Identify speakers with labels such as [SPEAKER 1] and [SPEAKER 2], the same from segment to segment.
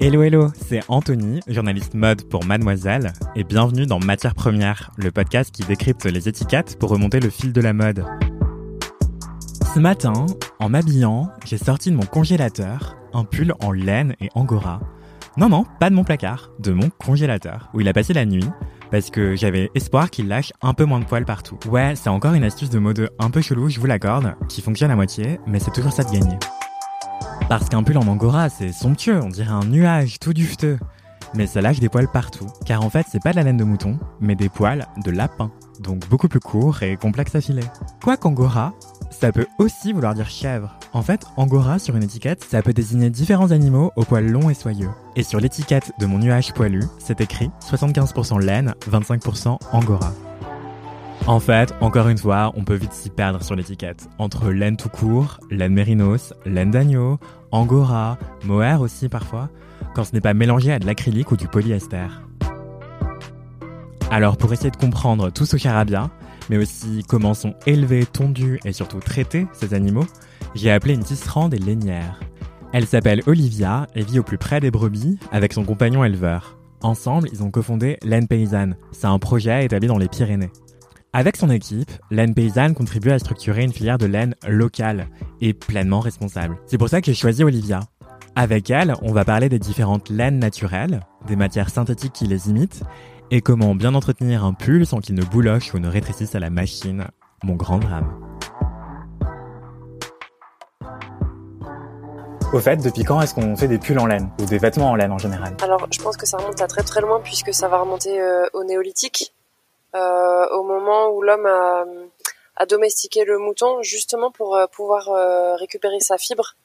[SPEAKER 1] Hello hello, c'est Anthony, journaliste mode pour Mademoiselle, et bienvenue dans Matière Première, le podcast qui décrypte les étiquettes pour remonter le fil de la mode. Ce matin, en m'habillant, j'ai sorti de mon congélateur un pull en laine et angora. Non non, pas de mon placard, de mon congélateur, où il a passé la nuit, parce que j'avais espoir qu'il lâche un peu moins de poils partout. Ouais, c'est encore une astuce de mode un peu chelou, je vous l'accorde, qui fonctionne à moitié, mais c'est toujours ça de gagner. Parce qu'un pull en angora, c'est somptueux, on dirait un nuage tout dufteux. Mais ça lâche des poils partout, car en fait c'est pas de la laine de mouton, mais des poils de lapin, donc beaucoup plus courts et complexes à filer. Quoi qu'angora, ça peut aussi vouloir dire chèvre. En fait, angora sur une étiquette, ça peut désigner différents animaux aux poils longs et soyeux. Et sur l'étiquette de mon nuage poilu, c'est écrit 75% laine, 25% angora. En fait, encore une fois, on peut vite s'y perdre sur l'étiquette. Entre laine tout court, laine mérinos, laine d'agneau, angora, mohair aussi parfois, quand ce n'est pas mélangé à de l'acrylique ou du polyester. Alors pour essayer de comprendre tout ce charabia, mais aussi comment sont élevés, tondus et surtout traités ces animaux, j'ai appelé une tisserande et lainière. Elle s'appelle Olivia et vit au plus près des brebis avec son compagnon éleveur. Ensemble, ils ont cofondé Laine Paysanne. C'est un projet établi dans les Pyrénées. Avec son équipe, Laine Paysanne contribue à structurer une filière de laine locale et pleinement responsable. C'est pour ça que j'ai choisi Olivia. Avec elle, on va parler des différentes laines naturelles, des matières synthétiques qui les imitent, et comment bien entretenir un pull sans qu'il ne bouloche ou ne rétrécisse à la machine. Mon grand drame. Au fait, depuis quand est-ce qu'on fait des pulls en laine ou des vêtements en laine en général?
[SPEAKER 2] Alors, je pense que ça remonte à très très loin puisque ça va remonter euh, au néolithique, au moment où l'homme a, a domestiqué le mouton justement pour euh, pouvoir euh, récupérer sa fibre.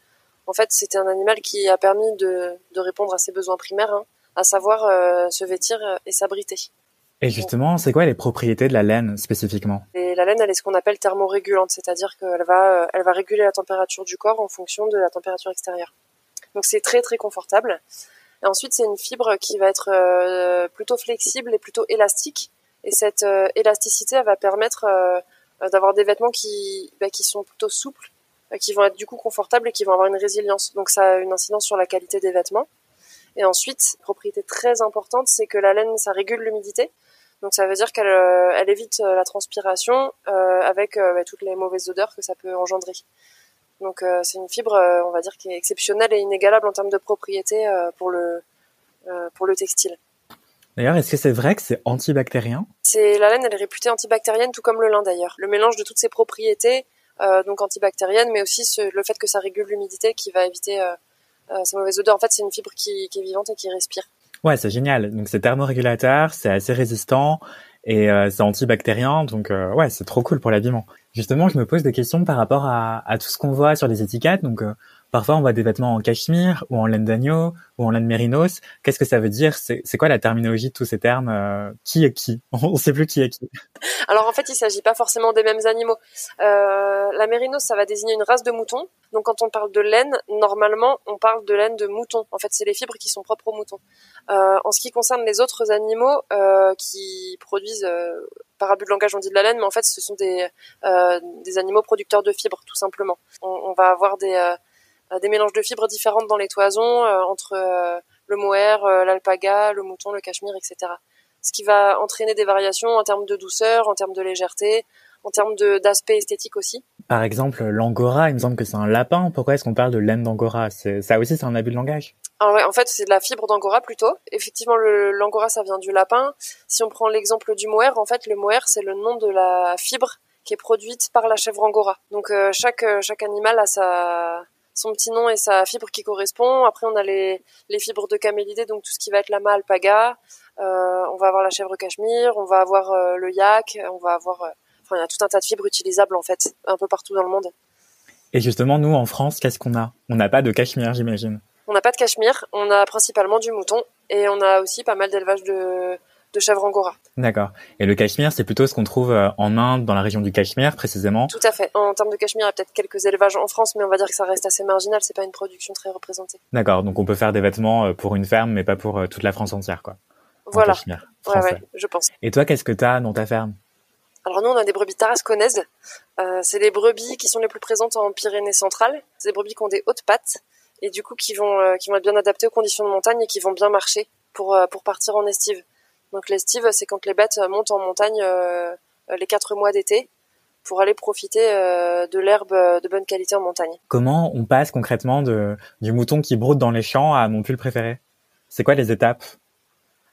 [SPEAKER 2] En fait, c'était un animal qui a permis de, de répondre à ses besoins primaires, hein, à savoir euh, se vêtir euh, et s'abriter.
[SPEAKER 1] Et justement, c'est quoi les propriétés de la laine spécifiquement?
[SPEAKER 2] Et la laine, elle est ce qu'on appelle thermorégulante, c'est-à-dire qu'elle va, euh, elle va réguler la température du corps en fonction de la température extérieure. Donc c'est très très confortable. Et ensuite, c'est une fibre qui va être euh, plutôt flexible et plutôt élastique. Et cette euh, élasticité, elle va permettre euh, d'avoir des vêtements qui, bah, qui sont plutôt souples, euh, qui vont être du coup confortables et qui vont avoir une résilience. Donc ça a une incidence sur la qualité des vêtements. Et ensuite, propriété très importante, c'est que la laine, ça régule l'humidité. Donc ça veut dire qu'elle euh, elle évite la transpiration euh, avec euh, bah, toutes les mauvaises odeurs que ça peut engendrer. Donc euh, c'est une fibre, on va dire, qui est exceptionnelle et inégalable en termes de propriété pour le pour le textile.
[SPEAKER 1] D'ailleurs, est-ce que c'est vrai que c'est antibactérien?
[SPEAKER 2] C'est la laine, elle est réputée antibactérienne, tout comme le lin d'ailleurs. Le mélange de toutes ces propriétés, euh, donc antibactérienne, mais aussi ce- le fait que ça régule l'humidité, qui va éviter euh, euh, ces mauvaises odeurs. En fait, c'est une fibre qui, qui est vivante et qui respire.
[SPEAKER 1] Ouais, c'est génial. Donc c'est thermorégulateur, c'est assez résistant et euh, c'est antibactérien. Donc euh, ouais, c'est trop cool pour l'habillement. Justement, je me pose des questions par rapport à, à tout ce qu'on voit sur les étiquettes. Donc euh, parfois on voit des vêtements en cachemire ou en laine d'agneau ou en laine mérinos. Qu'est-ce que ça veut dire? C'est quoi la terminologie de tous ces termes euh, Qui est qui? On sait plus qui est qui.
[SPEAKER 2] Alors en fait, il s'agit pas forcément des mêmes animaux. Euh, la mérinos, ça va désigner une race de mouton. Donc quand on parle de laine, normalement, on parle de laine de mouton. En fait, c'est les fibres qui sont propres aux moutons. Euh, en ce qui concerne les autres animaux qui produisent, par abus de langage, on dit de la laine, mais en fait, ce sont des, animaux producteurs de fibres, tout simplement. On, va avoir des, des mélanges de fibres différentes dans les toisons euh, entre euh, le mohair, euh, l'alpaga, le mouton, le cachemire, etc ce qui va entraîner des variations en termes de douceur, en termes de légèreté, en termes d'aspect esthétique aussi.
[SPEAKER 1] Par exemple, l'angora, il me semble que c'est un lapin. Pourquoi est-ce qu'on parle de laine d'angora? Ça aussi, c'est un abus de langage?
[SPEAKER 2] Alors ouais, en fait, c'est de la fibre d'angora plutôt. Effectivement, l'angora, ça vient du lapin. Si on prend l'exemple du mohair, en fait, le mohair, c'est le nom de la fibre qui est produite par la chèvre angora. Donc euh, chaque euh, chaque animal a sa son petit nom et sa fibre qui correspond. Après, on a les les fibres de camélidés, donc tout ce qui va être lama alpaga. Euh, on va avoir la chèvre cachemire, on va avoir euh, le yak, on va avoir euh, enfin il y a tout un tas de fibres utilisables en fait un peu partout dans le monde.
[SPEAKER 1] Et justement, nous, en France, qu'est-ce qu'on a? On n'a pas de cachemire, j'imagine.
[SPEAKER 2] On n'a pas de cachemire, on a principalement du mouton et on a aussi pas mal d'élevage de, de chèvres angora.
[SPEAKER 1] D'accord. Et le cachemire, c'est plutôt ce qu'on trouve euh, en Inde, dans la région du Cachemire, précisément?
[SPEAKER 2] Tout à fait. En termes de cachemire, il y a peut-être quelques élevages en France, mais on va dire que ça reste assez marginal, c'est pas une production très représentée.
[SPEAKER 1] D'accord, donc on peut faire des vêtements euh, pour une ferme, mais pas pour euh, toute la France entière, quoi.
[SPEAKER 2] Voilà. Ouais, je pense.
[SPEAKER 1] Et toi, qu'est-ce que tu as dans ta ferme?
[SPEAKER 2] Alors nous, on a des brebis tarasconnaises. Euh, c'est les brebis qui sont les plus présentes en Pyrénées centrales. C'est des brebis qui ont des hautes pattes et du coup qui vont euh, qui vont être bien adaptées aux conditions de montagne et qui vont bien marcher pour euh, pour partir en estive. Donc l'estive, c'est quand les bêtes montent en montagne euh, les quatre mois d'été pour aller profiter euh, de l'herbe de bonne qualité en montagne.
[SPEAKER 1] Comment on passe concrètement de, du mouton qui broute dans les champs à mon pull préféré? C'est quoi les étapes?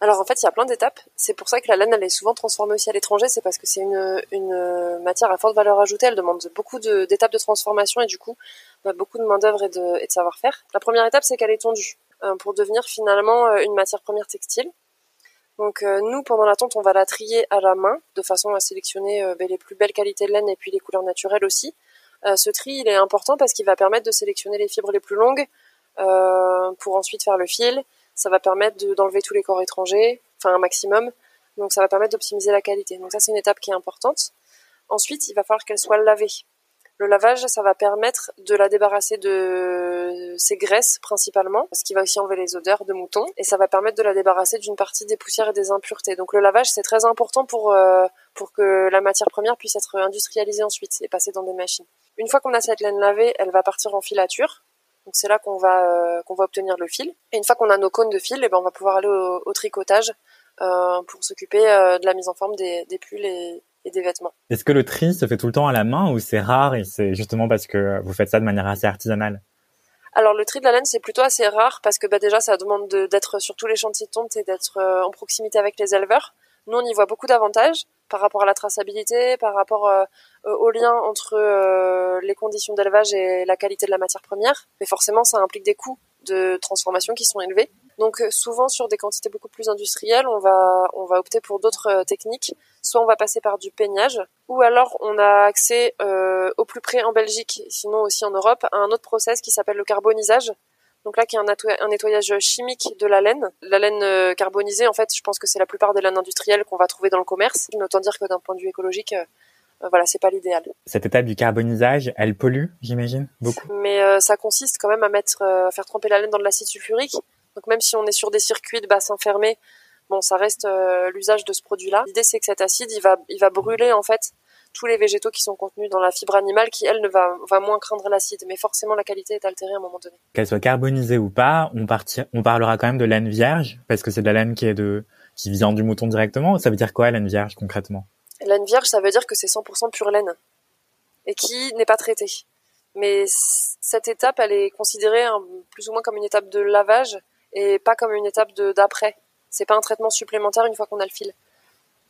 [SPEAKER 2] Alors en fait, il y a plein d'étapes. C'est pour ça que la laine, elle est souvent transformée aussi à l'étranger. C'est parce que c'est une, une matière à forte valeur ajoutée. Elle demande beaucoup d'étapes de, transformation et du coup, bah, beaucoup de main d'œuvre et de, et de savoir-faire. La première étape, c'est qu'elle est tondue euh, pour devenir finalement euh, une matière première textile. Donc euh, nous, pendant la tonte, on va la trier à la main de façon à sélectionner euh, ben, les plus belles qualités de laine et puis les couleurs naturelles aussi. Euh, ce tri, il est important parce qu'il va permettre de sélectionner les fibres les plus longues pour ensuite faire le fil. Ça va permettre de- d'enlever tous les corps étrangers, enfin un maximum. Donc ça va permettre d'optimiser la qualité. Donc ça, c'est une étape qui est importante. Ensuite, il va falloir qu'elle soit lavée. Le lavage, ça va permettre de la débarrasser de ses graisses principalement, ce qui va aussi enlever les odeurs de mouton, et ça va permettre de la débarrasser d'une partie des poussières et des impuretés. Donc le lavage, c'est très important pour euh, pour que la matière première puisse être industrialisée ensuite et passer dans des machines. Une fois qu'on a cette laine lavée, elle va partir en filature. Donc c'est là qu'on va euh, qu'on va obtenir le fil. Et une fois qu'on a nos cônes de fil, et ben on va pouvoir aller au, au tricotage euh, pour s'occuper euh, de la mise en forme des, des pulls et, et des vêtements.
[SPEAKER 1] Est-ce que le tri se fait tout le temps à la main ou c'est rare et c'est justement parce que vous faites ça de manière assez artisanale?
[SPEAKER 2] Alors le tri de la laine c'est plutôt assez rare parce que bah, déjà ça demande de- d'être sur tous les chantiers de tonte et d'être euh, en proximité avec les éleveurs. Nous on y voit beaucoup d'avantages par rapport à la traçabilité, par rapport euh, euh, au lien entre euh, les conditions d'élevage et la qualité de la matière première. Mais forcément ça implique des coûts de transformation qui sont élevés. Donc souvent sur des quantités beaucoup plus industrielles, on va on va opter pour d'autres euh, techniques. Soit on va passer par du peignage, ou alors on a accès euh, au plus près en Belgique, sinon aussi en Europe, à un autre process qui s'appelle le carbonisage. Donc là, qui est un, nettoy- un nettoyage chimique de la laine. La laine euh, carbonisée, en fait, je pense que c'est la plupart des laines industrielles qu'on va trouver dans le commerce. Mais autant dire que d'un point de vue écologique, euh, euh, voilà, c'est pas l'idéal.
[SPEAKER 1] Cette étape du carbonisage, elle pollue, j'imagine, beaucoup.
[SPEAKER 2] Mais euh, ça consiste quand même à mettre, euh, à faire tremper la laine dans de l'acide sulfurique. Donc même si on est sur des circuits de bassin fermé, bon, ça reste euh, l'usage de ce produit-là. L'idée c'est que cet acide, il va, il va brûler en fait tous les végétaux qui sont contenus dans la fibre animale, qui elle ne va, va moins craindre l'acide, mais forcément la qualité est altérée à un moment donné.
[SPEAKER 1] Qu'elle soit carbonisée ou pas, on, parti- on parlera quand même de laine vierge parce que c'est de la laine qui est de qui vient du mouton directement. Ça veut dire quoi laine vierge concrètement?
[SPEAKER 2] Laine vierge, ça veut dire que c'est 100% pure laine et qui n'est pas traitée. Mais cette étape, elle est considérée hein, plus ou moins comme une étape de lavage et pas comme une étape d'après. C'est pas un traitement supplémentaire une fois qu'on a le fil.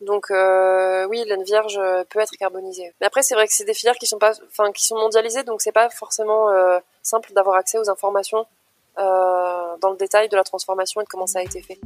[SPEAKER 2] Donc euh, oui, laine vierge euh, peut être carbonisée. Mais après, c'est vrai que c'est des filières qui sont pas, enfin qui sont mondialisées, donc c'est pas forcément euh, simple d'avoir accès aux informations dans le détail de la transformation et de comment ça a été fait.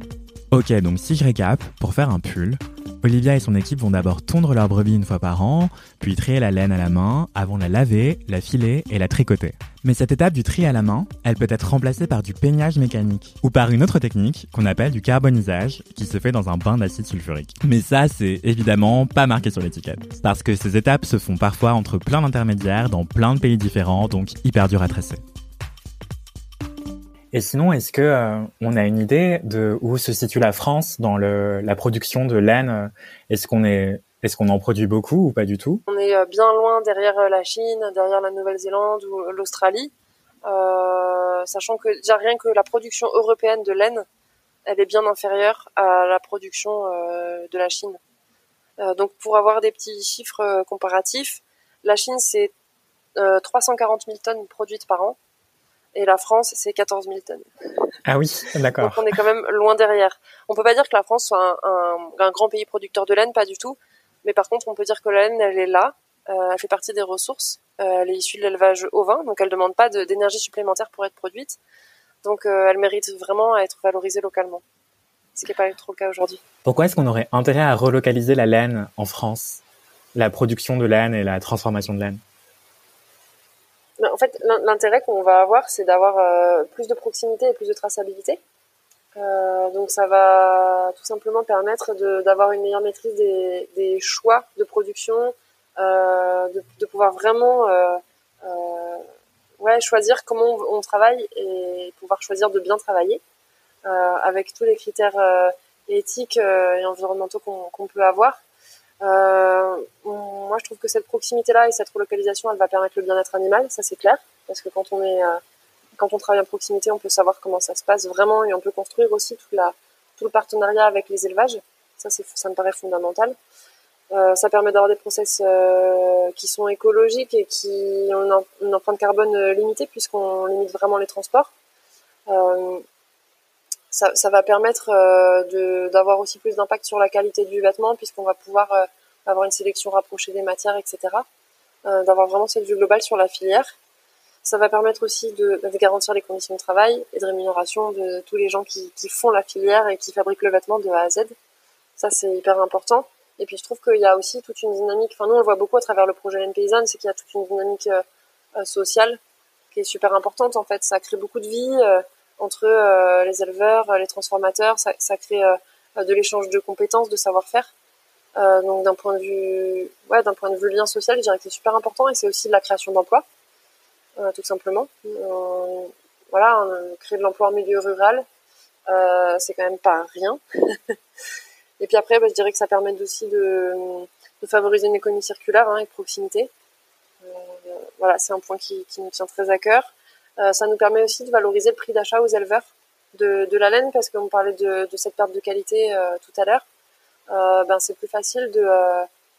[SPEAKER 1] Ok, donc si je récap, pour faire un pull, Olivia et son équipe vont d'abord tondre leur brebis une fois par an, puis trier la laine à la main, avant la laver, la filer et la tricoter. Mais cette étape du tri à la main, elle peut être remplacée par du peignage mécanique, ou par une autre technique qu'on appelle du carbonisage, qui se fait dans un bain d'acide sulfurique. Mais ça, c'est évidemment pas marqué sur l'étiquette, parce que ces étapes se font parfois entre plein d'intermédiaires dans plein de pays différents, donc hyper dur à tracer. Et sinon, est-ce que euh, on a une idée de où se situe la France dans le, la production de laine? Est-ce qu'on est, est-ce qu'on en produit beaucoup ou pas du tout?
[SPEAKER 2] On est euh, bien loin derrière euh, la Chine, derrière la Nouvelle-Zélande ou euh, l'Australie, euh, sachant que déjà rien que la production européenne de laine, elle est bien inférieure à la production euh, de la Chine. Donc pour avoir des petits chiffres comparatifs, la Chine c'est euh, 340 000 tonnes produites par an et la France c'est 14 000 tonnes.
[SPEAKER 1] Ah oui,
[SPEAKER 2] Donc
[SPEAKER 1] d'accord.
[SPEAKER 2] on est quand même loin derrière. On peut pas dire que la France soit un, un- un grand pays producteur de laine, pas du tout. Mais par contre, on peut dire que la laine, elle est là. Euh, elle fait partie des ressources. Euh, elle est issue de l'élevage ovin, donc elle demande pas d'énergie supplémentaire pour être produite. Donc euh, elle mérite vraiment à être valorisée localement. Ce qui n'est pas trop le cas aujourd'hui.
[SPEAKER 1] Pourquoi est-ce qu'on aurait intérêt à relocaliser la laine en France? La production de laine et la transformation de laine?
[SPEAKER 2] En fait, l'intérêt qu'on va avoir, c'est d'avoir euh, plus de proximité et plus de traçabilité. Euh, donc ça va tout simplement permettre d'avoir une meilleure maîtrise des, choix de production, euh, de, pouvoir vraiment ouais, choisir comment on, travaille et pouvoir choisir de bien travailler avec tous les critères éthiques et environnementaux qu'on peut avoir. Euh, moi, je trouve que cette proximité-là et cette relocalisation, elle va permettre le bien-être animal, ça c'est clair, parce que quand on est, euh, quand on travaille en proximité, on peut savoir comment ça se passe vraiment et on peut construire aussi la, tout le partenariat avec les élevages. Ça, ça me paraît fondamental. Euh, ça permet d'avoir des process euh, qui sont écologiques et qui ont une, empreinte carbone limitée puisqu'on limite vraiment les transports. Euh, ça, ça va permettre euh, d'avoir aussi plus d'impact sur la qualité du vêtement puisqu'on va pouvoir euh, avoir une sélection rapprochée des matières, etc. Euh, d'avoir vraiment cette vue globale sur la filière. Ça va permettre aussi de, de, garantir les conditions de travail et de rémunération de tous les gens qui, qui font la filière et qui fabriquent le vêtement de A à Z. Ça, c'est hyper important. Et puis, je trouve qu'il y a aussi toute une dynamique, enfin, nous, on le voit beaucoup à travers le projet Laine Paysanne, c'est qu'il y a toute une dynamique euh, sociale qui est super importante, en fait. Ça crée beaucoup de vie. Euh, entre euh, les éleveurs, euh, les transformateurs. Ça, crée euh, de l'échange de compétences, de savoir-faire. donc d'un point de vue, ouais, d'un point de vue lien social, je dirais que c'est super important et c'est aussi de la création d'emplois, tout simplement. voilà, créer de l'emploi en milieu rural, c'est quand même pas rien. et puis après, bah, je dirais que ça permet aussi de, favoriser une économie circulaire hein, et proximité. voilà, c'est un point qui, qui nous tient très à cœur. Euh, ça nous permet aussi de valoriser le prix d'achat aux éleveurs de, de la laine parce qu'on parlait de, de, cette perte de qualité euh, tout à l'heure. Euh, ben c'est plus facile de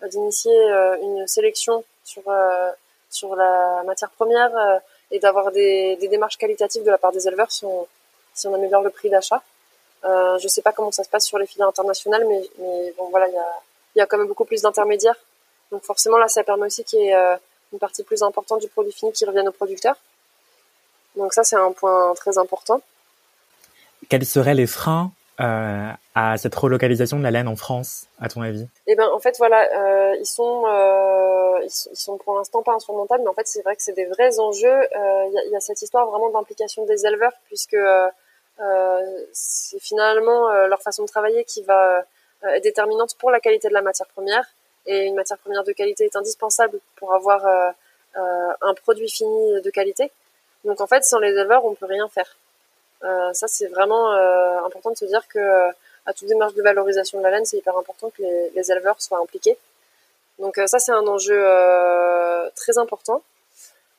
[SPEAKER 2] d'initier une sélection sur sur la matière première et d'avoir des, des, démarches qualitatives de la part des éleveurs si on, si on améliore le prix d'achat. Euh, je sais pas comment ça se passe sur les filières internationales, mais, mais bon voilà, il y a, y a quand même beaucoup plus d'intermédiaires. Donc forcément là, ça permet aussi qu'il y ait une partie plus importante du produit fini qui revienne aux producteurs. Donc ça, c'est un point très important.
[SPEAKER 1] Quels seraient les freins euh, à cette relocalisation de la laine en France, à ton avis?
[SPEAKER 2] Eh ben, en fait, voilà, euh, ils sont, euh, ils sont, ils sont pour l'instant pas insurmontables, mais en fait, c'est vrai que c'est des vrais enjeux. Il y, y, a cette histoire vraiment d'implication des éleveurs, puisque c'est finalement leur façon de travailler qui va être déterminante pour la qualité de la matière première. Et une matière première de qualité est indispensable pour avoir un produit fini de qualité. Donc en fait, sans les éleveurs, on peut rien faire. Euh, ça, c'est vraiment euh, important de se dire que euh, à toute démarche de valorisation de la laine, c'est hyper important que les, éleveurs soient impliqués. Donc ça, c'est un enjeu très important.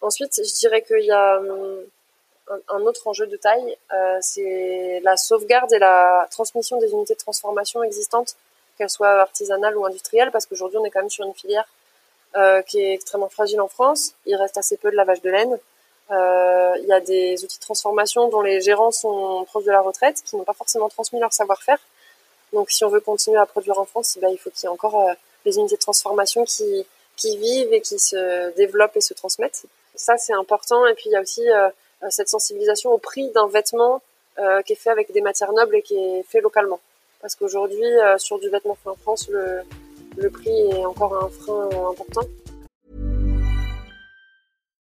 [SPEAKER 2] Ensuite, je dirais qu'il y a hum, un, autre enjeu de taille, c'est la sauvegarde et la transmission des unités de transformation existantes, qu'elles soient artisanales ou industrielles, parce qu'aujourd'hui, on est quand même sur une filière qui est extrêmement fragile en France. Il reste assez peu de lavage de laine. Euh, il y a des outils de transformation dont les gérants sont proches de la retraite, qui n'ont pas forcément transmis leur savoir-faire. Donc, si on veut continuer à produire en France, eh ben, il faut qu'il y ait encore euh, des unités de transformation qui, qui vivent et qui se développent et se transmettent. Ça, c'est important. Et puis, il y a aussi euh, cette sensibilisation au prix d'un vêtement euh, qui est fait avec des matières nobles et qui est fait localement. Parce qu'aujourd'hui, euh, sur du vêtement fait en France, le, le prix est encore un frein important.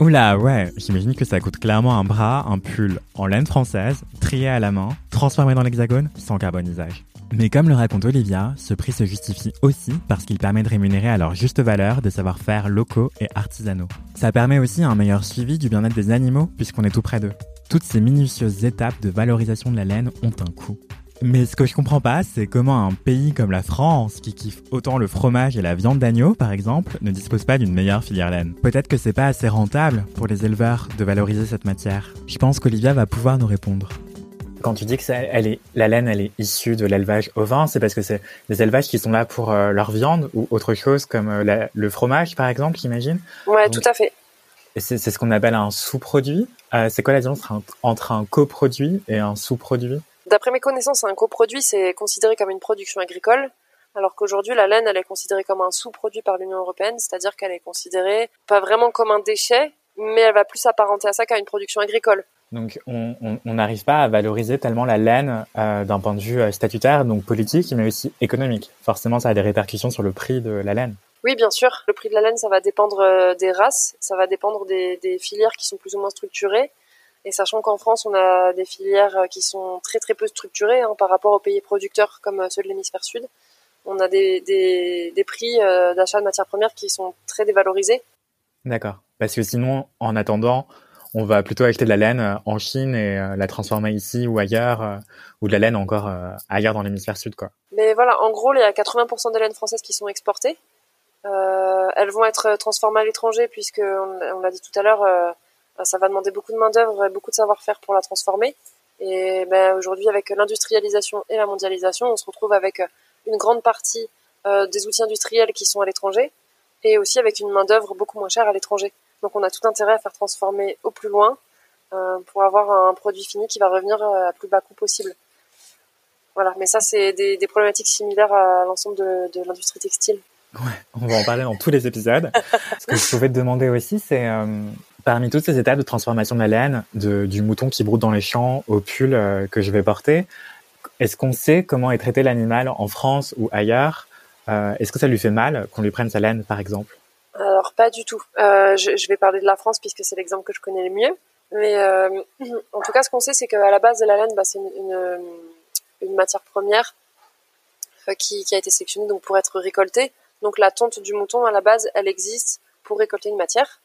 [SPEAKER 1] Oula, ouais, j'imagine que ça coûte clairement un bras, un pull en laine française, trié à la main, transformé dans l'hexagone, sans carbonisage. Mais comme le raconte Olivia, ce prix se justifie aussi parce qu'il permet de rémunérer à leur juste valeur des savoir-faire locaux et artisanaux. Ça permet aussi un meilleur suivi du bien-être des animaux puisqu'on est tout près d'eux. Toutes ces minutieuses étapes de valorisation de la laine ont un coût. Mais ce que je comprends pas, c'est comment un pays comme la France, qui kiffe autant le fromage et la viande d'agneau, par exemple, ne dispose pas d'une meilleure filière laine. Peut-être que c'est pas assez rentable pour les éleveurs de valoriser cette matière. Je pense qu'Olivia va pouvoir nous répondre. Quand tu dis que elle est, la laine, elle est issue de l'élevage ovin, c'est parce que c'est des élevages qui sont là pour euh, leur viande ou autre chose comme euh, le fromage, par exemple, j'imagine?
[SPEAKER 2] Ouais, tout à fait.
[SPEAKER 1] Et c'est ce qu'on appelle un sous-produit. Euh, c'est quoi la différence entre un coproduit et un sous-produit?
[SPEAKER 2] D'après mes connaissances, un coproduit, c'est considéré comme une production agricole, alors qu'aujourd'hui, la laine, elle est considérée comme un sous-produit par l'Union européenne, c'est-à-dire qu'elle est considérée pas vraiment comme un déchet, mais elle va plus s'apparenter à ça qu'à une production agricole.
[SPEAKER 1] Donc on n'arrive pas à valoriser tellement la laine euh, d'un point de vue euh, statutaire, donc politique, mais aussi économique. Forcément, ça a des répercussions sur le prix de la laine.
[SPEAKER 2] Oui, bien sûr. Le prix de la laine, ça va dépendre euh, des races, ça va dépendre des, filières qui sont plus ou moins structurées. Et sachant qu'en France, on a des filières qui sont très très peu structurées hein, par rapport aux pays producteurs comme ceux de l'hémisphère sud, on a des, des prix d'achat de matières premières qui sont très dévalorisés.
[SPEAKER 1] D'accord. Parce que sinon, en attendant, on va plutôt acheter de la laine euh, en Chine et euh, la transformer ici ou ailleurs, euh, ou de la laine encore ailleurs dans l'hémisphère sud, quoi.
[SPEAKER 2] Mais voilà, en gros, il y a 80% des laines françaises qui sont exportées. elles vont être transformées à l'étranger puisque, on, l'a dit tout à l'heure, ça va demander beaucoup de main d'œuvre et beaucoup de savoir-faire pour la transformer. Et ben, aujourd'hui, avec l'industrialisation et la mondialisation, on se retrouve avec une grande partie des outils industriels qui sont à l'étranger et aussi avec une main d'œuvre beaucoup moins chère à l'étranger. Donc on a tout intérêt à faire transformer au plus loin euh, pour avoir un produit fini qui va revenir euh, à plus bas coût possible. Voilà, mais ça c'est des, problématiques similaires à l'ensemble de, l'industrie textile.
[SPEAKER 1] Ouais, on va en parler dans tous les épisodes. Ce que je pouvais te demander aussi, c'est euh, parmi toutes ces étapes de transformation de la laine, du mouton qui broute dans les champs au pull que je vais porter, est-ce qu'on sait comment est traité l'animal en France ou ailleurs? Est-ce que ça lui fait mal qu'on lui prenne sa laine, par exemple?
[SPEAKER 2] Alors pas du tout. Euh, je, vais parler de la France puisque c'est l'exemple que je connais le mieux. Mais euh, en tout cas, ce qu'on sait, c'est qu'à la base de la laine, bah, c'est une, matière première euh, qui, qui, a été sélectionnée donc pour être récoltée. Donc la tonte du mouton, à la base, elle existe pour récolter une matière,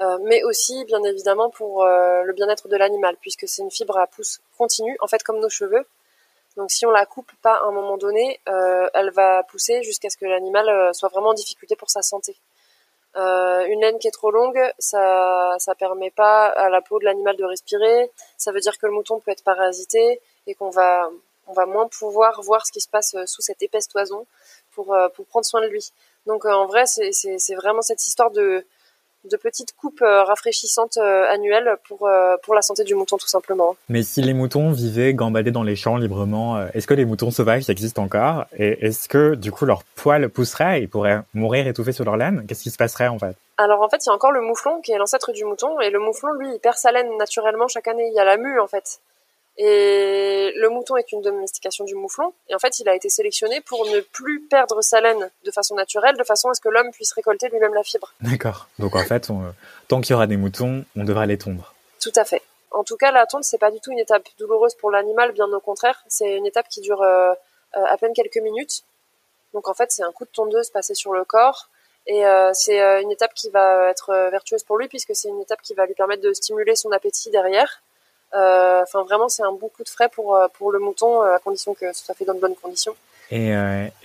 [SPEAKER 2] euh, mais aussi bien évidemment pour euh, le bien-être de l'animal, puisque c'est une fibre à pousse continue, en fait comme nos cheveux. Donc si on la coupe pas à un moment donné, euh, elle va pousser jusqu'à ce que l'animal soit vraiment en difficulté pour sa santé. Euh, une laine qui est trop longue, ça ça permet pas à la peau de l'animal de respirer. Ça veut dire que le mouton peut être parasité et qu'on va on va moins pouvoir voir ce qui se passe sous cette épaisse toison pour euh, pour prendre soin de lui. Donc euh, en vrai, c'est c'est vraiment cette histoire de de petites coupes euh, rafraîchissantes euh, annuelles pour, euh, pour la santé du mouton tout simplement.
[SPEAKER 1] Mais si les moutons vivaient gambadés dans les champs librement, est-ce que les moutons sauvages existent encore? Et est-ce que du coup leur poil pousserait et ils pourraient mourir étouffés sur leur laine? Qu'est-ce qui se passerait en fait?
[SPEAKER 2] Alors en fait il y a encore le mouflon qui est l'ancêtre du mouton et le mouflon lui il perd sa laine naturellement chaque année. Il y a la mue en fait. Et le mouton est une domestication du mouflon. Et en fait, il a été sélectionné pour ne plus perdre sa laine de façon naturelle, de façon à ce que l'homme puisse récolter lui-même la fibre.
[SPEAKER 1] D'accord. Donc en fait, tant qu'il y aura des moutons, on devra les tondre.
[SPEAKER 2] Tout à fait. En tout cas, la tonte, c'est pas du tout une étape douloureuse pour l'animal, bien au contraire. C'est une étape qui dure euh, euh, à peine quelques minutes. Donc en fait, c'est un coup de tondeuse passé sur le corps. Et euh, c'est une étape qui va être vertueuse pour lui, puisque c'est une étape qui va lui permettre de stimuler son appétit derrière euh, enfin, vraiment, c'est un bon coup de frais pour, euh, pour le mouton, euh, à condition que ce soit fait dans de bonnes conditions.
[SPEAKER 1] Et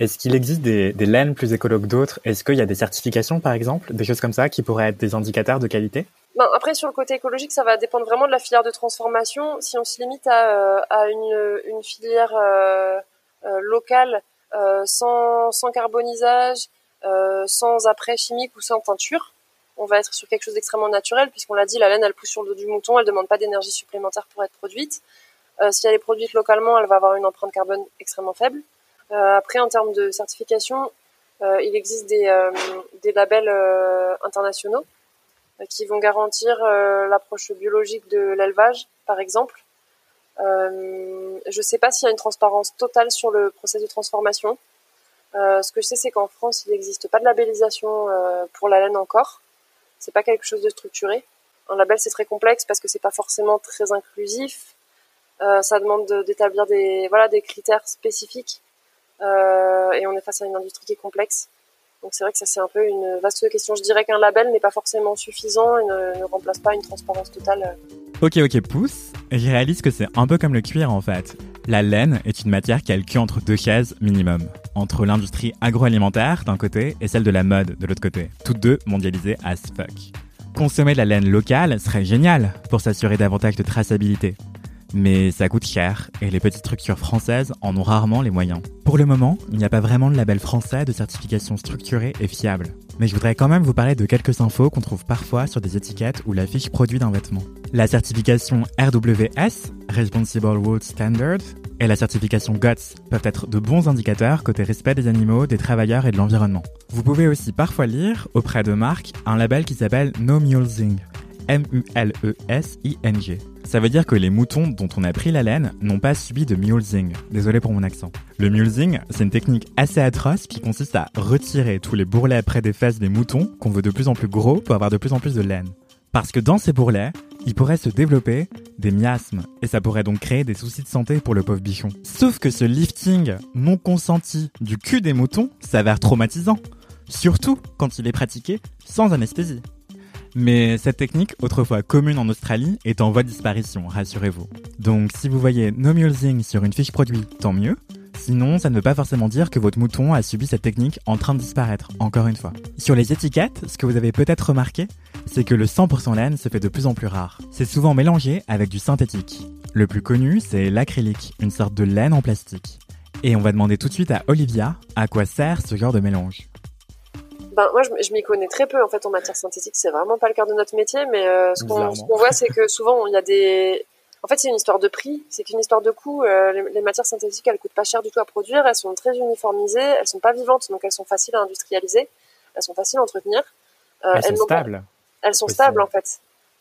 [SPEAKER 1] est-ce qu'il existe des, des, laines plus écolo que d'autres? Est-ce qu'il y a des certifications, par exemple, des choses comme ça, qui pourraient être des indicateurs de qualité?
[SPEAKER 2] Ben, Après, sur le côté écologique, ça va dépendre vraiment de la filière de transformation. Si on se limite à, à une, une filière locale, sans, sans carbonisage, sans après chimique ou sans teinture, on va être sur quelque chose d'extrêmement naturel, puisqu'on l'a dit, la laine, elle pousse sur le dos du mouton, elle demande pas d'énergie supplémentaire pour être produite. Euh, si elle est produite localement, elle va avoir une empreinte carbone extrêmement faible. Euh, après, en termes de certification, euh, il existe des, des labels internationaux qui vont garantir l'approche biologique de l'élevage, par exemple. je ne sais pas s'il y a une transparence totale sur le processus de transformation. ce que je sais, c'est qu'en France, il n'existe pas de labellisation pour la laine encore c'est pas quelque chose de structuré. Un label c'est très complexe parce que c'est pas forcément très inclusif. Euh, ça demande d'établir des voilà des critères spécifiques euh, et on est face à une industrie qui est complexe. Donc c'est vrai que ça c'est un peu une vaste question. Je dirais qu'un label n'est pas forcément suffisant et ne, remplace pas une transparence totale.
[SPEAKER 1] Ok ok pouce. Je réalise que c'est un peu comme le cuir en fait. La laine est une matière qui entre deux chaises minimum, entre l'industrie agroalimentaire d'un côté et celle de la mode de l'autre côté, toutes deux mondialisées as fuck. Consommer de la laine locale serait génial pour s'assurer davantage de traçabilité. Mais ça coûte cher et les petites structures françaises en ont rarement les moyens. Pour le moment, il n'y a pas vraiment de label français de certification structurée et fiable. Mais je voudrais quand même vous parler de quelques infos qu'on trouve parfois sur des étiquettes ou la fiche produit d'un vêtement. La certification RWS, Responsible World Standard, et la certification GOTS peuvent être de bons indicateurs côté respect des animaux, des travailleurs et de l'environnement. Vous pouvez aussi parfois lire, auprès de marques, un label qui s'appelle No Mulesing, M-U-L-E-S-I-N-G. Ça veut dire que les moutons dont on a pris la laine n'ont pas subi de mulesing. Désolé pour mon accent. Le mulesing, c'est une technique assez atroce qui consiste à retirer tous les bourrelets près des fesses des moutons qu'on veut de plus en plus gros pour avoir de plus en plus de laine. Parce que dans ces bourrelets, il pourrait se développer des miasmes et ça pourrait donc créer des soucis de santé pour le pauvre bichon. Sauf que ce lifting non consenti du cul des moutons s'avère traumatisant, surtout quand il est pratiqué sans anesthésie. Mais cette technique, autrefois commune en Australie, est en voie de disparition, rassurez-vous. Donc si vous voyez no mulesing sur une fiche produit, tant mieux. Sinon, ça ne veut pas forcément dire que votre mouton a subi cette technique en train de disparaître, encore une fois. Sur les étiquettes, ce que vous avez peut-être remarqué, c'est que le 100% laine se fait de plus en plus rare. C'est souvent mélangé avec du synthétique. Le plus connu, c'est l'acrylique, une sorte de laine en plastique. Et on va demander tout de suite à Olivia à quoi sert ce genre de mélange.
[SPEAKER 2] Ben, moi, je, je m'y connais très peu en fait en matière synthétique. C'est vraiment pas le cœur de notre métier, mais euh, ce qu'on ce qu'on voit, c'est que souvent il y a des. En fait, c'est une histoire de prix, c'est qu'une histoire de coût. Euh, les, les matières synthétiques, elles coûtent pas cher du tout à produire. Elles sont très uniformisées, elles sont pas vivantes, donc elles sont faciles à industrialiser. Elles sont faciles à entretenir.
[SPEAKER 1] Euh, elles sont
[SPEAKER 2] pas-
[SPEAKER 1] stables.
[SPEAKER 2] elles sont stables en fait,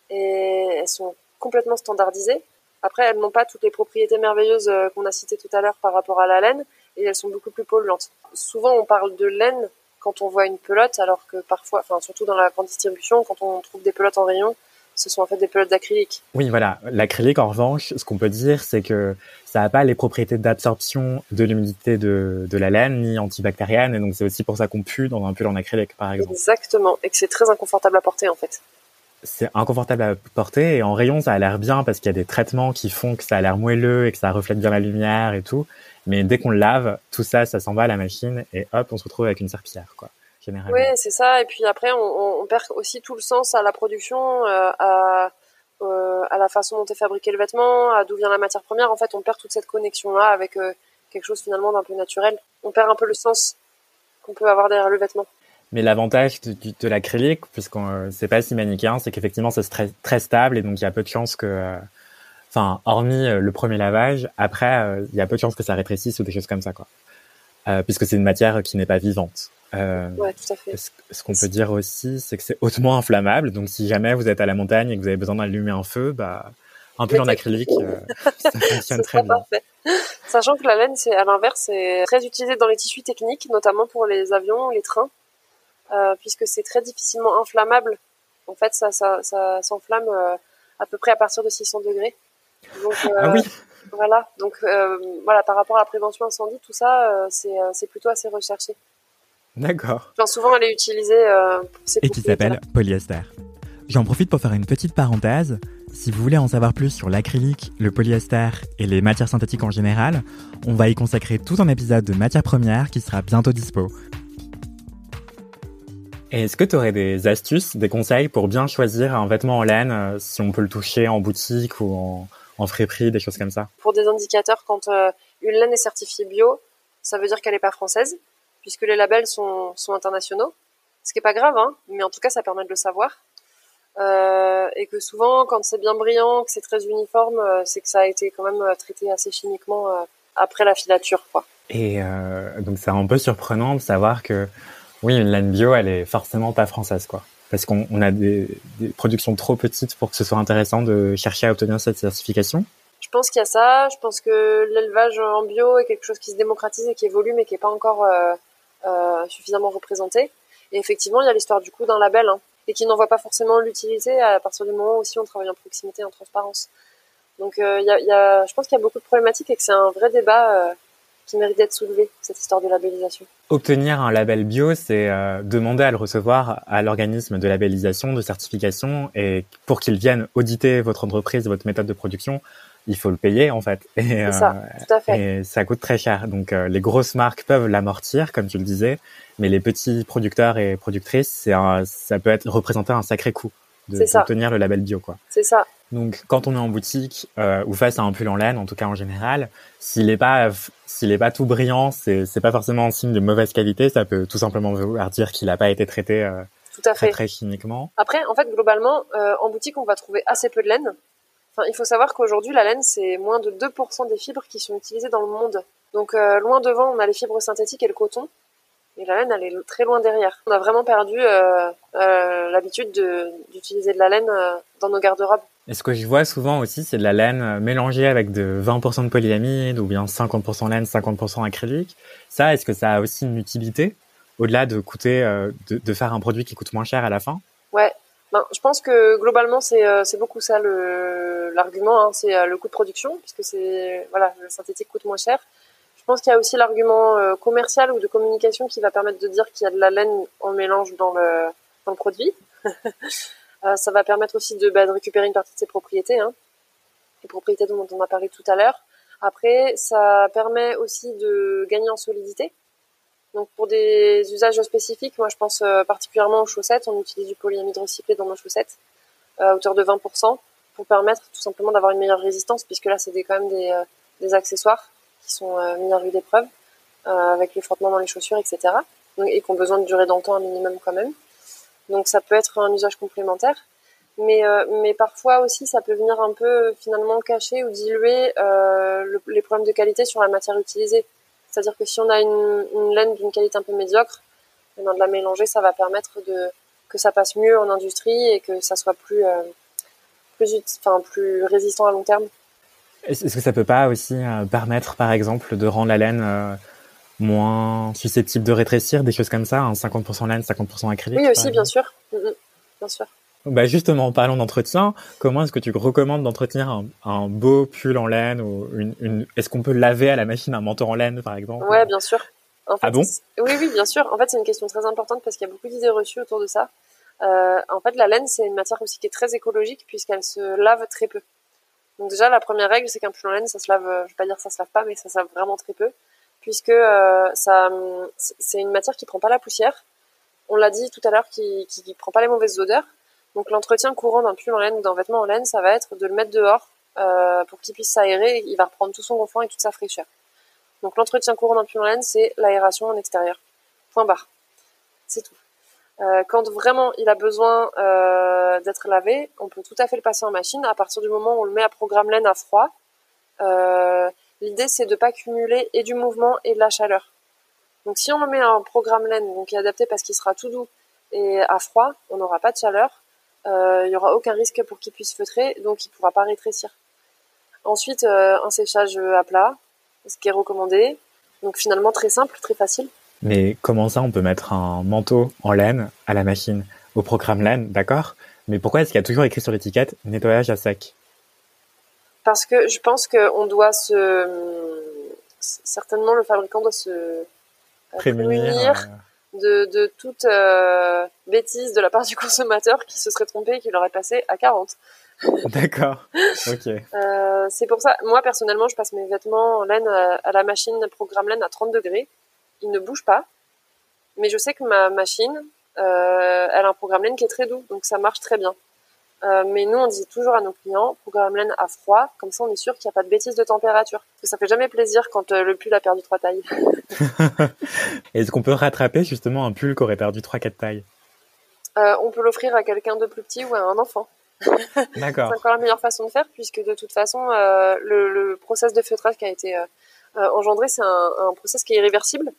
[SPEAKER 2] et elles sont complètement standardisées. Après, elles n'ont pas toutes les propriétés merveilleuses euh, qu'on a citées tout à l'heure par rapport à la laine, et elles sont beaucoup plus polluantes. Souvent, on parle de laine quand on voit une pelote, alors que parfois, enfin surtout dans la grande distribution, quand on trouve des pelotes en rayon, ce sont en fait des pelotes d'acrylique.
[SPEAKER 1] Oui, voilà. L'acrylique, en revanche, ce qu'on peut dire, c'est que ça n'a pas les propriétés d'absorption de l'humidité de, de la laine, ni antibactérienne, et donc c'est aussi pour ça qu'on pue dans un pull en acrylique, par exemple.
[SPEAKER 2] Exactement, et que c'est très inconfortable à porter en fait.
[SPEAKER 1] C'est inconfortable à porter, et en rayon, ça a l'air bien parce qu'il y a des traitements qui font que ça a l'air moelleux et que ça reflète bien la lumière et tout. Mais dès qu'on le lave, tout ça, ça s'en va à la machine, et hop, on se retrouve avec une serpillière, quoi. Généralement.
[SPEAKER 2] Oui, c'est ça. Et puis après, on, perd aussi tout le sens à la production, euh, à, euh, à la façon dont est fabriqué le vêtement, à d'où vient la matière première. En fait, on perd toute cette connexion-là avec euh, quelque chose finalement d'un peu naturel. On perd un peu le sens qu'on peut avoir derrière le vêtement.
[SPEAKER 1] Mais l'avantage de, de l'acrylique, puisqu'on c'est pas si manichéen, c'est qu'effectivement c'est très, très stable et donc il y a peu de chances que, enfin, hormis euh, le premier lavage, après euh, il y a peu de chances que ça rétrécisse ou des choses comme ça, quoi. Euh, puisque c'est une matière qui n'est pas vivante. Euh,
[SPEAKER 2] Ouais, tout à fait.
[SPEAKER 1] ce ce qu'on peut dire aussi, c'est que c'est hautement inflammable. Donc si jamais vous êtes à la montagne et que vous avez besoin d'allumer un feu, bah un pull en acrylique, euh, ça fonctionne très bien.
[SPEAKER 2] parfait. Sachant que la laine, c'est à l'inverse, c'est très utilisé dans les tissus techniques, notamment pour les avions, les trains, euh, puisque c'est très difficilement inflammable. En fait, ça, ça, ça s'enflamme euh, à peu près à partir de 600 degrés. Donc, euh,
[SPEAKER 1] Ah oui.
[SPEAKER 2] Voilà. Donc, euh, voilà, par rapport à la prévention incendie, tout ça, euh, c'est, euh, c'est plutôt assez recherché.
[SPEAKER 1] D'accord.
[SPEAKER 2] Enfin, souvent, elle est utilisée euh, pour ces
[SPEAKER 1] et qui s'appelle polyester. J'en profite pour faire une petite parenthèse. Si vous voulez en savoir plus sur l'acrylique, le polyester et les matières synthétiques en général, on va y consacrer tout un épisode de matières premières qui sera bientôt dispo. Est-ce que tu aurais des astuces, des conseils pour bien choisir un vêtement en laine, si on peut le toucher en boutique ou en, en friperie, des choses comme ça
[SPEAKER 2] pour des indicateurs quand euh, une laine est certifiée bio, ça veut dire qu'elle n'est pas française, puisque les labels sont, sont internationaux. Ce qui est pas grave, hein, mais en tout cas, ça permet de le savoir. Euh, et que souvent, quand c'est bien brillant, que c'est très uniforme, euh, c'est que ça a été quand même traité assez chimiquement après la filature, quoi.
[SPEAKER 1] Et donc c'est un peu surprenant de savoir que oui, une laine bio, elle est forcément pas française, quoi. Parce qu'on on a des, productions trop petites pour que ce soit intéressant de chercher à obtenir cette certification.
[SPEAKER 2] Je pense qu'il y a ça. Je pense que l'élevage en bio est quelque chose qui se démocratise et qui évolue, mais qui n'est pas encore euh, euh, suffisamment représenté. Et effectivement, il y a l'histoire du coup d'un label, hein, et qui n'en voit pas forcément l'utilité à partir du moment où aussi on travaille en proximité, en transparence. Donc, euh, y a, je pense qu'il y a beaucoup de problématiques et que c'est un vrai débat qui mérite d'être soulevé, cette histoire de labellisation.
[SPEAKER 1] Obtenir un label bio, c'est euh, demander à le recevoir à l'organisme de labellisation, de certification, et pour qu'il vienne auditer votre entreprise, votre méthode de production, il faut le payer en fait. Et,
[SPEAKER 2] C'est ça, tout à fait.
[SPEAKER 1] et ça coûte très cher. Donc euh, les grosses marques peuvent l'amortir, comme tu le disais, mais les petits producteurs et productrices, c'est ça peut être représenter un sacré coût d'obtenir le label bio, quoi.
[SPEAKER 2] C'est ça.
[SPEAKER 1] Donc, quand on est en boutique euh, ou face à un pull en laine, en tout cas en général, s'il est pas s'il est pas tout brillant, c'est c'est pas forcément un signe de mauvaise qualité. Ça peut tout simplement vouloir dire qu'il n'a pas été traité euh,
[SPEAKER 2] tout à
[SPEAKER 1] très, très chimiquement.
[SPEAKER 2] Après, en fait, globalement, euh, en boutique, on va trouver assez peu de laine. Enfin, il faut savoir qu'aujourd'hui, la laine, c'est moins de 2% des fibres qui sont utilisées dans le monde. Donc, euh, loin devant, on a les fibres synthétiques et le coton. Et la laine, elle est très loin derrière. On a vraiment perdu l'habitude d'utiliser de, la laine dans nos garde-robes.
[SPEAKER 1] Et ce que je vois souvent aussi, c'est de la laine euh, mélangée avec de 20% de polyamide ou bien 50% laine, 50% acrylique. Ça, est-ce que ça a aussi une utilité au-delà de coûter, euh, de, de, faire un produit qui coûte moins cher à la fin?
[SPEAKER 2] Ouais, ben, je pense que globalement c'est c'est beaucoup ça l'argument, hein, c'est le coût de production puisque c'est voilà le synthétique coûte moins cher. Je pense qu'il y a aussi l'argument euh, commercial ou de communication qui va permettre de dire qu'il y a de la laine en mélange dans le, dans le produit. euh, ça va permettre aussi de, bah, de, récupérer une partie de ses propriétés, hein, les propriétés dont on a parlé tout à l'heure. Après, ça permet aussi de gagner en solidité. Donc pour des usages spécifiques, moi je pense euh, particulièrement aux chaussettes, on utilise du polyamide recyclé dans nos chaussettes euh, à hauteur de 20% pour permettre tout simplement d'avoir une meilleure résistance puisque là c'est quand même des, des accessoires qui sont mis en rue d'épreuve, euh, avec les frottements dans les chaussures, etc. et qui ont besoin de durer dans le temps un minimum quand même. Donc ça peut être un usage complémentaire. Mais, euh, mais parfois aussi, ça peut venir un peu finalement cacher ou diluer le, les problèmes de qualité sur la matière utilisée. C'est-à-dire que si on a une, laine d'une qualité un peu médiocre, eh ben, de la mélanger, ça va permettre de, que ça passe mieux en industrie et que ça soit plus, euh, enfin, plus résistant à long terme.
[SPEAKER 1] Est-ce que ça peut pas aussi euh, permettre, par exemple, de rendre la laine euh, moins susceptible de rétrécir, des choses comme ça, un 50% laine, 50% acrylique
[SPEAKER 2] Oui, aussi, bien sûr. Mm, mm. bien sûr.
[SPEAKER 1] Bah justement, en parlant d'entretien, comment est-ce que tu recommandes d'entretenir un, un, beau pull en laine ou une, une... Est-ce qu'on peut laver à la machine un manteau en laine, par exemple
[SPEAKER 2] Ouais, bien sûr.
[SPEAKER 1] En fait, ah bon?
[SPEAKER 2] Oui, oui, bien sûr. En fait, c'est une question très importante parce qu'il y a beaucoup d'idées reçues autour de ça. Euh, en fait, la laine, c'est une matière aussi qui est très écologique puisqu'elle se lave très peu. Donc déjà, la première règle, c'est qu'un pull en laine, ça se lave, je vais pas dire ça se lave pas, mais ça se lave vraiment très peu, puisque euh, ça, c'est une matière qui prend pas la poussière. On l'a dit tout à l'heure, qui, qui, prend pas les mauvaises odeurs. Donc l'entretien courant d'un pull en laine ou d'un vêtement en laine, ça va être de le mettre dehors euh, pour qu'il puisse s'aérer. Il va reprendre tout son gonflant et toute sa fraîcheur. Donc l'entretien courant d'un pull en laine, c'est l'aération en extérieur. Point barre. C'est tout. Euh, quand vraiment il a besoin euh, d'être lavé, on peut tout à fait le passer en machine. À partir du moment où on le met à programme laine à froid, euh, l'idée c'est de pas cumuler et du mouvement et de la chaleur. Donc si on met en programme laine, donc qui est adapté parce qu'il sera tout doux et à froid, on n'aura pas de chaleur. Euh, il y aura aucun risque pour qu'il puisse feutrer, donc il pourra pas rétrécir. Ensuite, euh, un séchage à plat, ce qui est recommandé. Donc finalement très simple, très facile.
[SPEAKER 1] Mais comment ça, on peut mettre un manteau en laine à la machine au programme laine, d'accord? Mais pourquoi est-ce qu'il y a toujours écrit sur l'étiquette nettoyage à sec
[SPEAKER 2] Parce que je pense qu'on doit se... Certainement, le fabricant doit se euh, prémunir de, de, toute euh, bêtise de la part du consommateur qui se serait trompé et qui l'aurait passé à 40.
[SPEAKER 1] D'accord. Ok.
[SPEAKER 2] Euh, c'est pour ça, moi personnellement, je passe mes vêtements en laine à, à la machine programme laine à 30 degrés il ne bouge pas. Mais je sais que ma machine, euh, elle a un programme laine qui est très doux, donc ça marche très bien. Euh, mais nous, on dit toujours à nos clients, programme laine à froid, comme ça on est sûr qu'il n'y a pas de bêtises de température. Parce que ça fait jamais plaisir quand euh, le pull a perdu trois tailles.
[SPEAKER 1] Est-ce qu'on peut rattraper justement un pull qui aurait perdu trois, quatre tailles?
[SPEAKER 2] Euh, On peut l'offrir à quelqu'un de plus petit ou à un enfant.
[SPEAKER 1] D'accord.
[SPEAKER 2] C'est encore la meilleure façon de faire, puisque de toute façon, le, le process de feutrage qui a été engendré, c'est un, un process qui est irréversible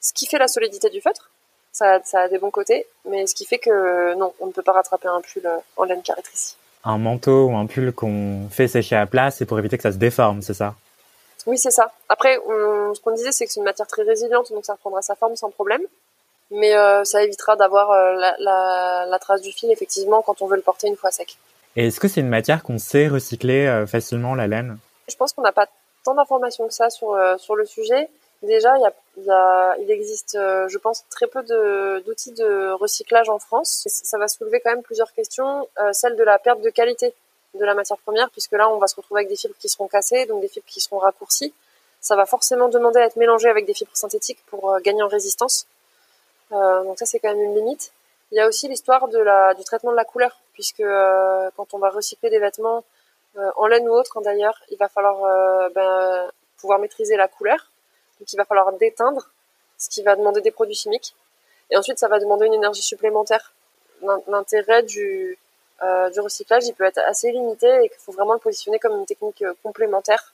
[SPEAKER 2] ce qui fait la solidité du feutre. Ça, ça, a des bons côtés, mais ce qui fait que non, on ne peut pas rattraper un pull euh, en laine rétrécit.
[SPEAKER 1] Un manteau ou un pull qu'on fait sécher à plat, c'est pour éviter que ça se déforme, c'est ça?
[SPEAKER 2] Oui, c'est ça. Après, on, ce qu'on disait, c'est que c'est une matière très résiliente, donc ça reprendra sa forme sans problème. Mais euh, ça évitera d'avoir euh, la, la, la, trace du fil, effectivement, quand on veut le porter une fois sec.
[SPEAKER 1] Et est-ce que c'est une matière qu'on sait recycler euh, facilement, la laine?
[SPEAKER 2] Je pense qu'on n'a pas tant d'informations que ça sur, sur le sujet. Déjà, il, y a, y a, il existe, euh, je pense, très peu d'outils de, recyclage en France. Ça va soulever quand même plusieurs questions. Euh, celle de la perte de qualité de la matière première, puisque là, on va se retrouver avec des fibres qui seront cassées, donc des fibres qui seront raccourcies. Ça va forcément demander à être mélangé avec des fibres synthétiques pour euh, gagner en résistance. Euh, donc ça, c'est quand même une limite. Il y a aussi l'histoire de la, du traitement de la couleur, puisque euh, quand on va recycler des vêtements en laine ou autre, hein, d'ailleurs, il va falloir ben, pouvoir maîtriser la couleur. Donc il va falloir déteindre, ce qui va demander des produits chimiques. Et ensuite, ça va demander une énergie supplémentaire. L'intérêt du, du recyclage, il peut être assez limité et qu'il faut vraiment le positionner comme une technique complémentaire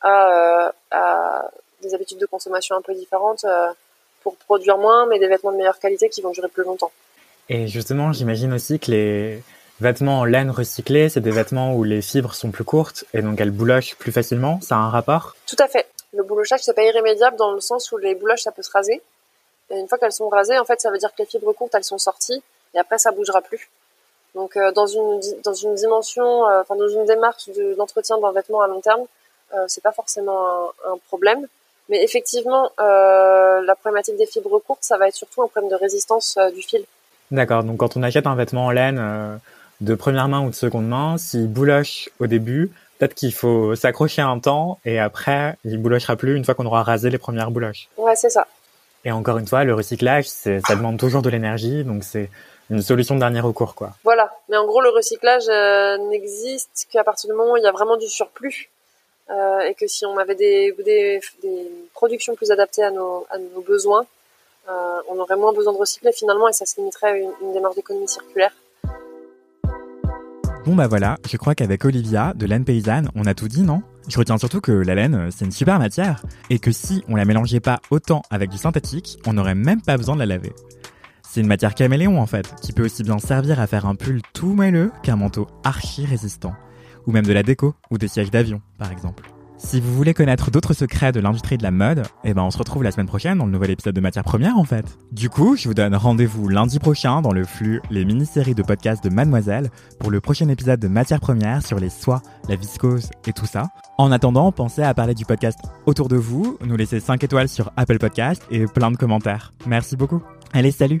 [SPEAKER 2] à, à des habitudes de consommation un peu différentes pour produire moins, mais des vêtements de meilleure qualité qui vont durer plus longtemps.
[SPEAKER 1] Et justement, j'imagine aussi que les vêtements en laine recyclés, c'est des vêtements où les fibres sont plus courtes et donc elles boulochent plus facilement. Ça a un rapport?
[SPEAKER 2] Tout à fait. Le boulochage, c'est pas irrémédiable dans le sens où les bouloches, ça peut se raser. Et une fois qu'elles sont rasées, en fait, ça veut dire que les fibres courtes, elles sont sorties et après, ça bougera plus. Donc, euh, dans une dans une dimension, euh, enfin dans une démarche d'entretien d'un vêtement à long terme, euh, c'est pas forcément un, un problème. Mais effectivement, euh, la problématique des fibres courtes, ça va être surtout un problème de résistance euh, du fil.
[SPEAKER 1] D'accord. Donc quand on achète un vêtement en laine euh, de première main ou de seconde main, s'il bouloche au début, peut-être qu'il faut s'accrocher un temps et après, il boulochera plus une fois qu'on aura rasé les premières bouloches.
[SPEAKER 2] Ouais, c'est ça.
[SPEAKER 1] Et encore une fois, le recyclage, ça demande toujours de l'énergie, donc c'est une solution de dernier recours, quoi.
[SPEAKER 2] Voilà. Mais en gros, le recyclage n'existe qu'à partir du moment où il y a vraiment du surplus. Euh, et que si on avait des, des, des, productions plus adaptées à nos, à nos besoins, euh, on aurait moins besoin de recycler finalement et ça se limiterait à une, une démarche d'économie circulaire.
[SPEAKER 1] Bon bah voilà, je crois qu'avec Olivia de laine paysanne, on a tout dit, non? Je retiens surtout que la laine, c'est une super matière, et que si on la mélangeait pas autant avec du synthétique, on n'aurait même pas besoin de la laver. C'est une matière caméléon en fait, qui peut aussi bien servir à faire un pull tout moelleux qu'un manteau archi résistant ou même de la déco ou des sièges d'avion, par exemple. Si vous voulez connaître d'autres secrets de l'industrie de la mode, eh ben on se retrouve la semaine prochaine dans le nouvel épisode de Matière Première en fait. Du coup, je vous donne rendez-vous lundi prochain dans le flux Les mini-séries de podcasts de Mademoiselle pour le prochain épisode de Matière Première sur les soies, la viscose et tout ça. En attendant, pensez à parler du podcast autour de vous, nous laisser 5 étoiles sur Apple Podcast et plein de commentaires. Merci beaucoup. Allez, salut